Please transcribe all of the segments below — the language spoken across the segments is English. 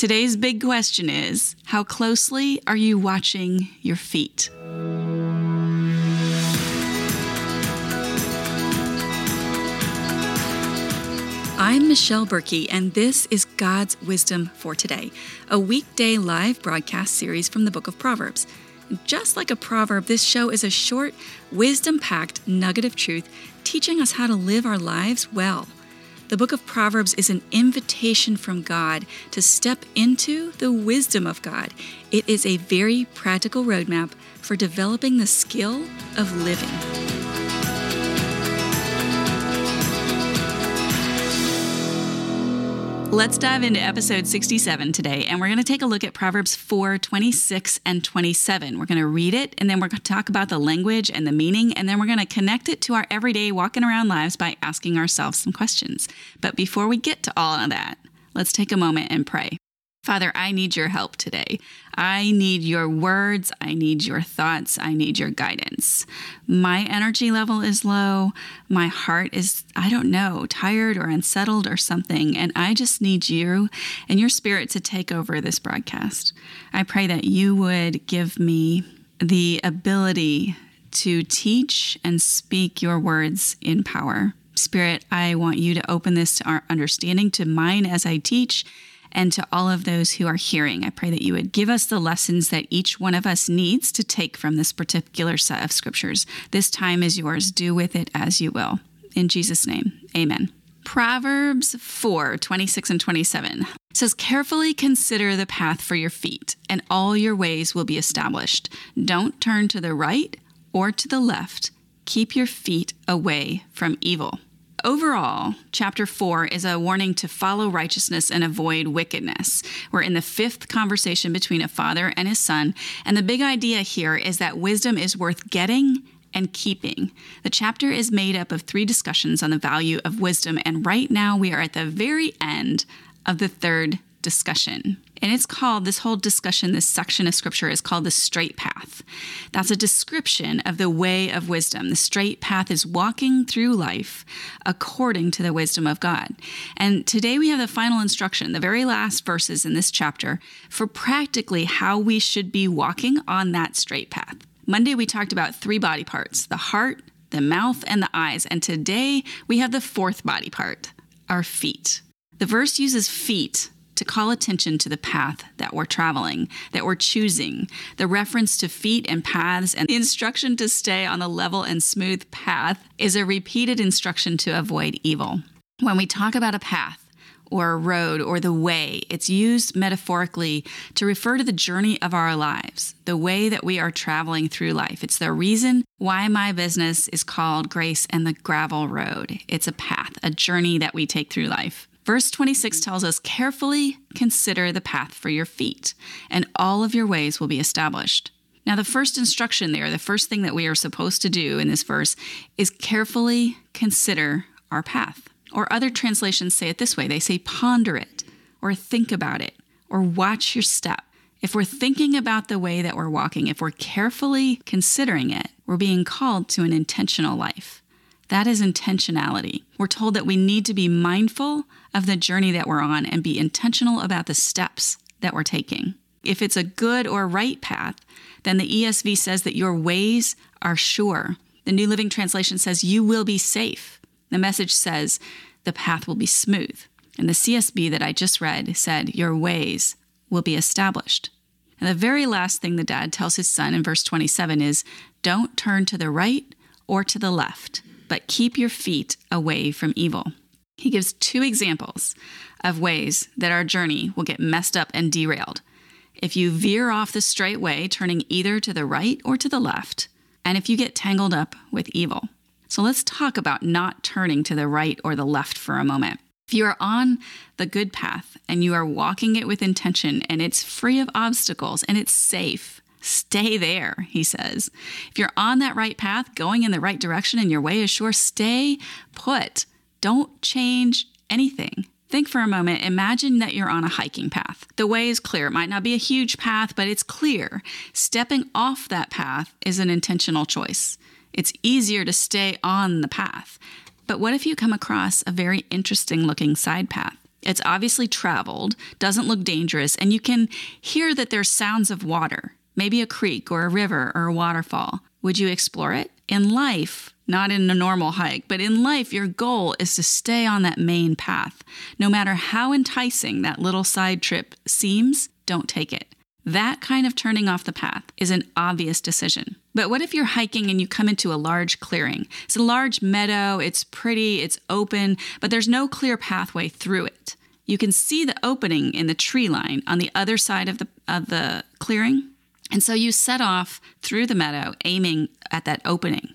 Today's big question is how closely are you watching your feet? I'm Michelle Berkey, and this is God's Wisdom for Today, a weekday live broadcast series from the book of Proverbs. Just like a proverb, this show is a short, wisdom packed nugget of truth teaching us how to live our lives well. The book of Proverbs is an invitation from God to step into the wisdom of God. It is a very practical roadmap for developing the skill of living. Let's dive into episode 67 today, and we're going to take a look at Proverbs 4 26 and 27. We're going to read it, and then we're going to talk about the language and the meaning, and then we're going to connect it to our everyday walking around lives by asking ourselves some questions. But before we get to all of that, let's take a moment and pray. Father, I need your help today. I need your words. I need your thoughts. I need your guidance. My energy level is low. My heart is, I don't know, tired or unsettled or something. And I just need you and your spirit to take over this broadcast. I pray that you would give me the ability to teach and speak your words in power. Spirit, I want you to open this to our understanding, to mine as I teach and to all of those who are hearing. I pray that you would give us the lessons that each one of us needs to take from this particular set of scriptures. This time is yours. Do with it as you will. In Jesus' name, amen. Proverbs 4 26 and 27 says, Carefully consider the path for your feet, and all your ways will be established. Don't turn to the right or to the left. Keep your feet away from evil. Overall, chapter four is a warning to follow righteousness and avoid wickedness. We're in the fifth conversation between a father and his son, and the big idea here is that wisdom is worth getting and keeping. The chapter is made up of three discussions on the value of wisdom, and right now we are at the very end of the third discussion. And it's called, this whole discussion, this section of scripture is called the straight path. That's a description of the way of wisdom. The straight path is walking through life according to the wisdom of God. And today we have the final instruction, the very last verses in this chapter, for practically how we should be walking on that straight path. Monday we talked about three body parts the heart, the mouth, and the eyes. And today we have the fourth body part, our feet. The verse uses feet to call attention to the path that we're traveling, that we're choosing, the reference to feet and paths, and the instruction to stay on the level and smooth path is a repeated instruction to avoid evil. When we talk about a path, or a road or the way. It's used metaphorically to refer to the journey of our lives, the way that we are traveling through life. It's the reason why my business is called Grace on the Gravel Road. It's a path, a journey that we take through life. Verse 26 tells us, Carefully consider the path for your feet, and all of your ways will be established. Now, the first instruction there, the first thing that we are supposed to do in this verse is carefully consider our path. Or other translations say it this way they say ponder it, or think about it, or watch your step. If we're thinking about the way that we're walking, if we're carefully considering it, we're being called to an intentional life. That is intentionality. We're told that we need to be mindful of the journey that we're on and be intentional about the steps that we're taking. If it's a good or right path, then the ESV says that your ways are sure. The New Living Translation says you will be safe. The message says the path will be smooth. And the CSB that I just read said your ways will be established. And the very last thing the dad tells his son in verse 27 is don't turn to the right or to the left, but keep your feet away from evil. He gives two examples of ways that our journey will get messed up and derailed. If you veer off the straight way, turning either to the right or to the left, and if you get tangled up with evil. So let's talk about not turning to the right or the left for a moment. If you are on the good path and you are walking it with intention and it's free of obstacles and it's safe, stay there, he says. If you're on that right path, going in the right direction and your way is sure, stay put. Don't change anything. Think for a moment. Imagine that you're on a hiking path. The way is clear. It might not be a huge path, but it's clear. Stepping off that path is an intentional choice. It's easier to stay on the path. But what if you come across a very interesting looking side path? It's obviously traveled, doesn't look dangerous, and you can hear that there's sounds of water, maybe a creek or a river or a waterfall. Would you explore it? In life, not in a normal hike, but in life, your goal is to stay on that main path. No matter how enticing that little side trip seems, don't take it. That kind of turning off the path is an obvious decision. But what if you're hiking and you come into a large clearing? It's a large meadow, it's pretty, it's open, but there's no clear pathway through it. You can see the opening in the tree line on the other side of the, of the clearing. And so you set off through the meadow, aiming at that opening.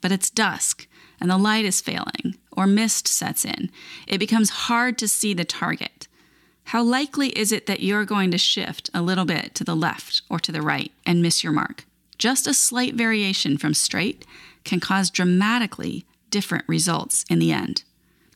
But it's dusk and the light is failing, or mist sets in. It becomes hard to see the target. How likely is it that you're going to shift a little bit to the left or to the right and miss your mark? Just a slight variation from straight can cause dramatically different results in the end.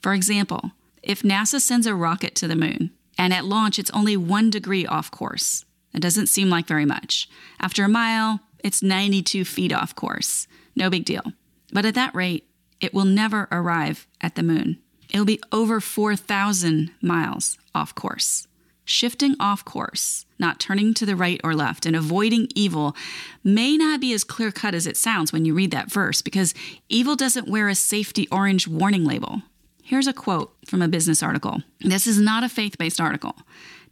For example, if NASA sends a rocket to the moon and at launch it's only one degree off course, it doesn't seem like very much. After a mile, it's 92 feet off course. No big deal. But at that rate, it will never arrive at the moon. It'll be over 4,000 miles off course. Shifting off course, not turning to the right or left, and avoiding evil may not be as clear cut as it sounds when you read that verse because evil doesn't wear a safety orange warning label. Here's a quote from a business article. This is not a faith based article.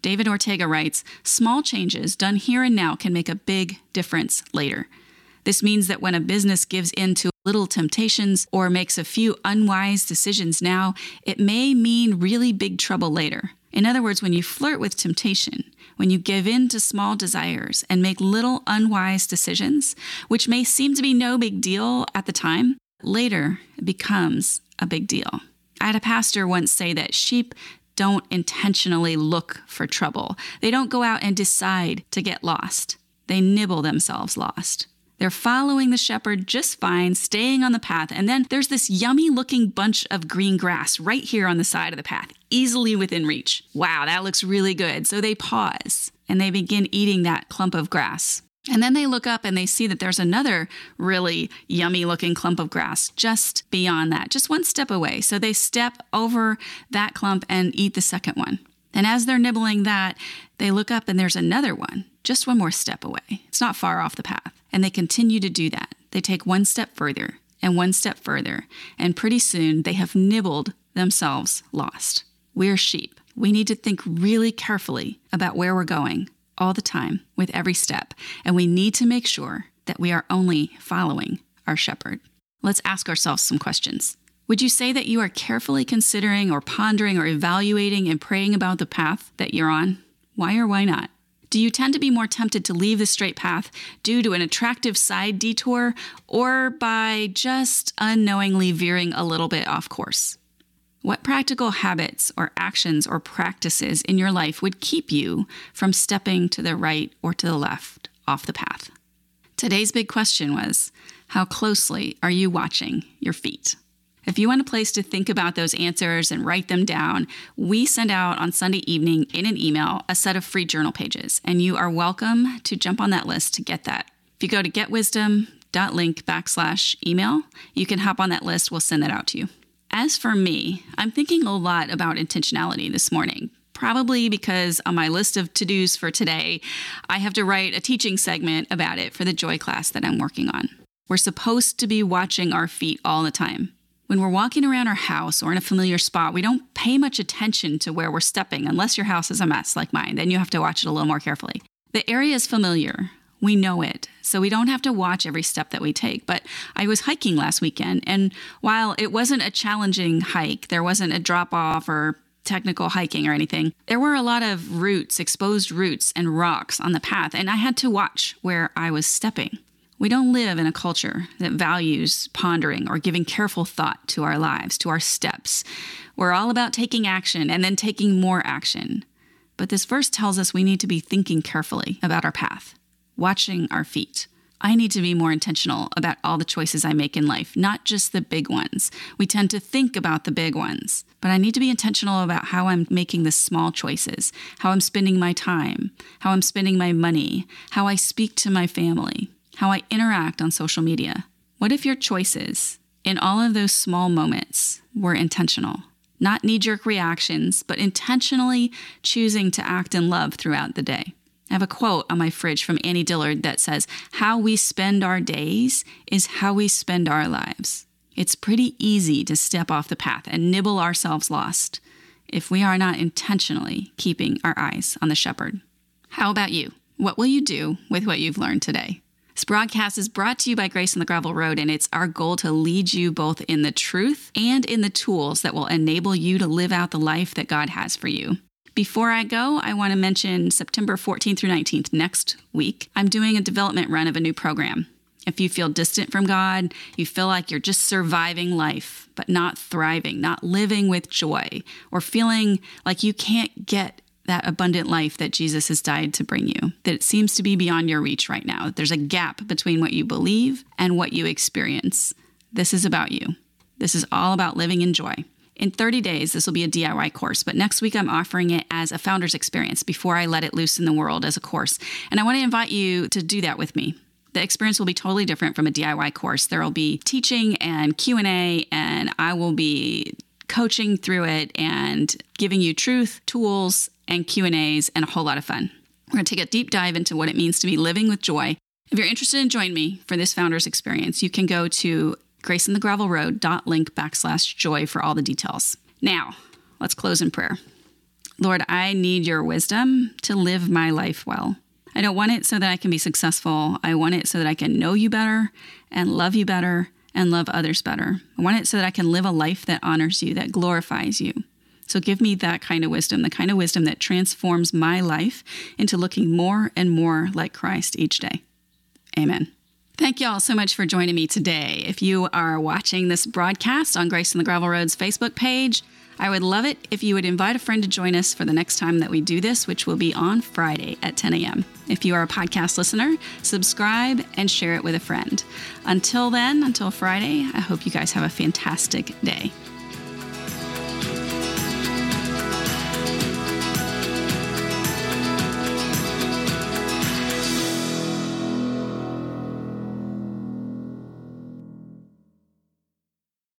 David Ortega writes Small changes done here and now can make a big difference later. This means that when a business gives in to little temptations or makes a few unwise decisions now, it may mean really big trouble later. In other words, when you flirt with temptation, when you give in to small desires and make little unwise decisions, which may seem to be no big deal at the time, later it becomes a big deal. I had a pastor once say that sheep don't intentionally look for trouble. They don't go out and decide to get lost. They nibble themselves lost. They're following the shepherd just fine, staying on the path, and then there's this yummy looking bunch of green grass right here on the side of the path, easily within reach. Wow, that looks really good. So they pause and they begin eating that clump of grass. And then they look up and they see that there's another really yummy looking clump of grass just beyond that, just one step away. So they step over that clump and eat the second one. And as they're nibbling that, they look up and there's another one, just one more step away. It's not far off the path. And they continue to do that. They take one step further and one step further, and pretty soon they have nibbled themselves lost. We're sheep. We need to think really carefully about where we're going all the time with every step, and we need to make sure that we are only following our shepherd. Let's ask ourselves some questions. Would you say that you are carefully considering or pondering or evaluating and praying about the path that you're on? Why or why not? Do you tend to be more tempted to leave the straight path due to an attractive side detour or by just unknowingly veering a little bit off course? What practical habits or actions or practices in your life would keep you from stepping to the right or to the left off the path? Today's big question was How closely are you watching your feet? If you want a place to think about those answers and write them down, we send out on Sunday evening in an email a set of free journal pages, and you are welcome to jump on that list to get that. If you go to getwisdom.link backslash email, you can hop on that list. We'll send that out to you. As for me, I'm thinking a lot about intentionality this morning. Probably because on my list of to dos for today, I have to write a teaching segment about it for the joy class that I'm working on. We're supposed to be watching our feet all the time. When we're walking around our house or in a familiar spot, we don't pay much attention to where we're stepping unless your house is a mess like mine. Then you have to watch it a little more carefully. The area is familiar. We know it, so we don't have to watch every step that we take. But I was hiking last weekend, and while it wasn't a challenging hike, there wasn't a drop off or technical hiking or anything, there were a lot of roots, exposed roots, and rocks on the path, and I had to watch where I was stepping. We don't live in a culture that values pondering or giving careful thought to our lives, to our steps. We're all about taking action and then taking more action. But this verse tells us we need to be thinking carefully about our path, watching our feet. I need to be more intentional about all the choices I make in life, not just the big ones. We tend to think about the big ones, but I need to be intentional about how I'm making the small choices, how I'm spending my time, how I'm spending my money, how I speak to my family how I interact on social media. What if your choices in all of those small moments were intentional? not knee jerk reactions, but intentionally choosing to act in love throughout the day. I have a quote on my fridge from Annie Dillard that says, How we spend our days is how we spend our lives. It's pretty easy to step off the path and nibble ourselves lost if we are not intentionally keeping our eyes on the shepherd. How about you? What will you do with what you've learned today? This broadcast is brought to you by Grace on the Gravel Road, and it's our goal to lead you both in the truth and in the tools that will enable you to live out the life that God has for you. Before I go, I want to mention September 14th through 19th, next week, I'm doing a development run of a new program. If you feel distant from God, you feel like you're just surviving life, but not thriving, not living with joy, or feeling like you can't get that abundant life that Jesus has died to bring you, that it seems to be beyond your reach right now. There's a gap between what you believe and what you experience. This is about you. This is all about living in joy. In 30 days, this will be a DIY course, but next week I'm offering it as a founder's experience before I let it loose in the world as a course. And I want to invite you to do that with me. The experience will be totally different from a DIY course. There will be teaching and Q&A and I will be coaching through it and giving you truth, tools, and Q&As and a whole lot of fun. We're going to take a deep dive into what it means to be living with joy. If you're interested in joining me for this founder's experience, you can go to graceonthegravelroad.link backslash joy for all the details. Now, let's close in prayer. Lord, I need your wisdom to live my life well. I don't want it so that I can be successful. I want it so that I can know you better and love you better and love others better. I want it so that I can live a life that honors you, that glorifies you. So give me that kind of wisdom, the kind of wisdom that transforms my life into looking more and more like Christ each day. Amen. Thank you all so much for joining me today. If you are watching this broadcast on Grace on the Gravel Roads Facebook page, I would love it if you would invite a friend to join us for the next time that we do this, which will be on Friday at 10 a.m. If you are a podcast listener, subscribe and share it with a friend. Until then, until Friday, I hope you guys have a fantastic day.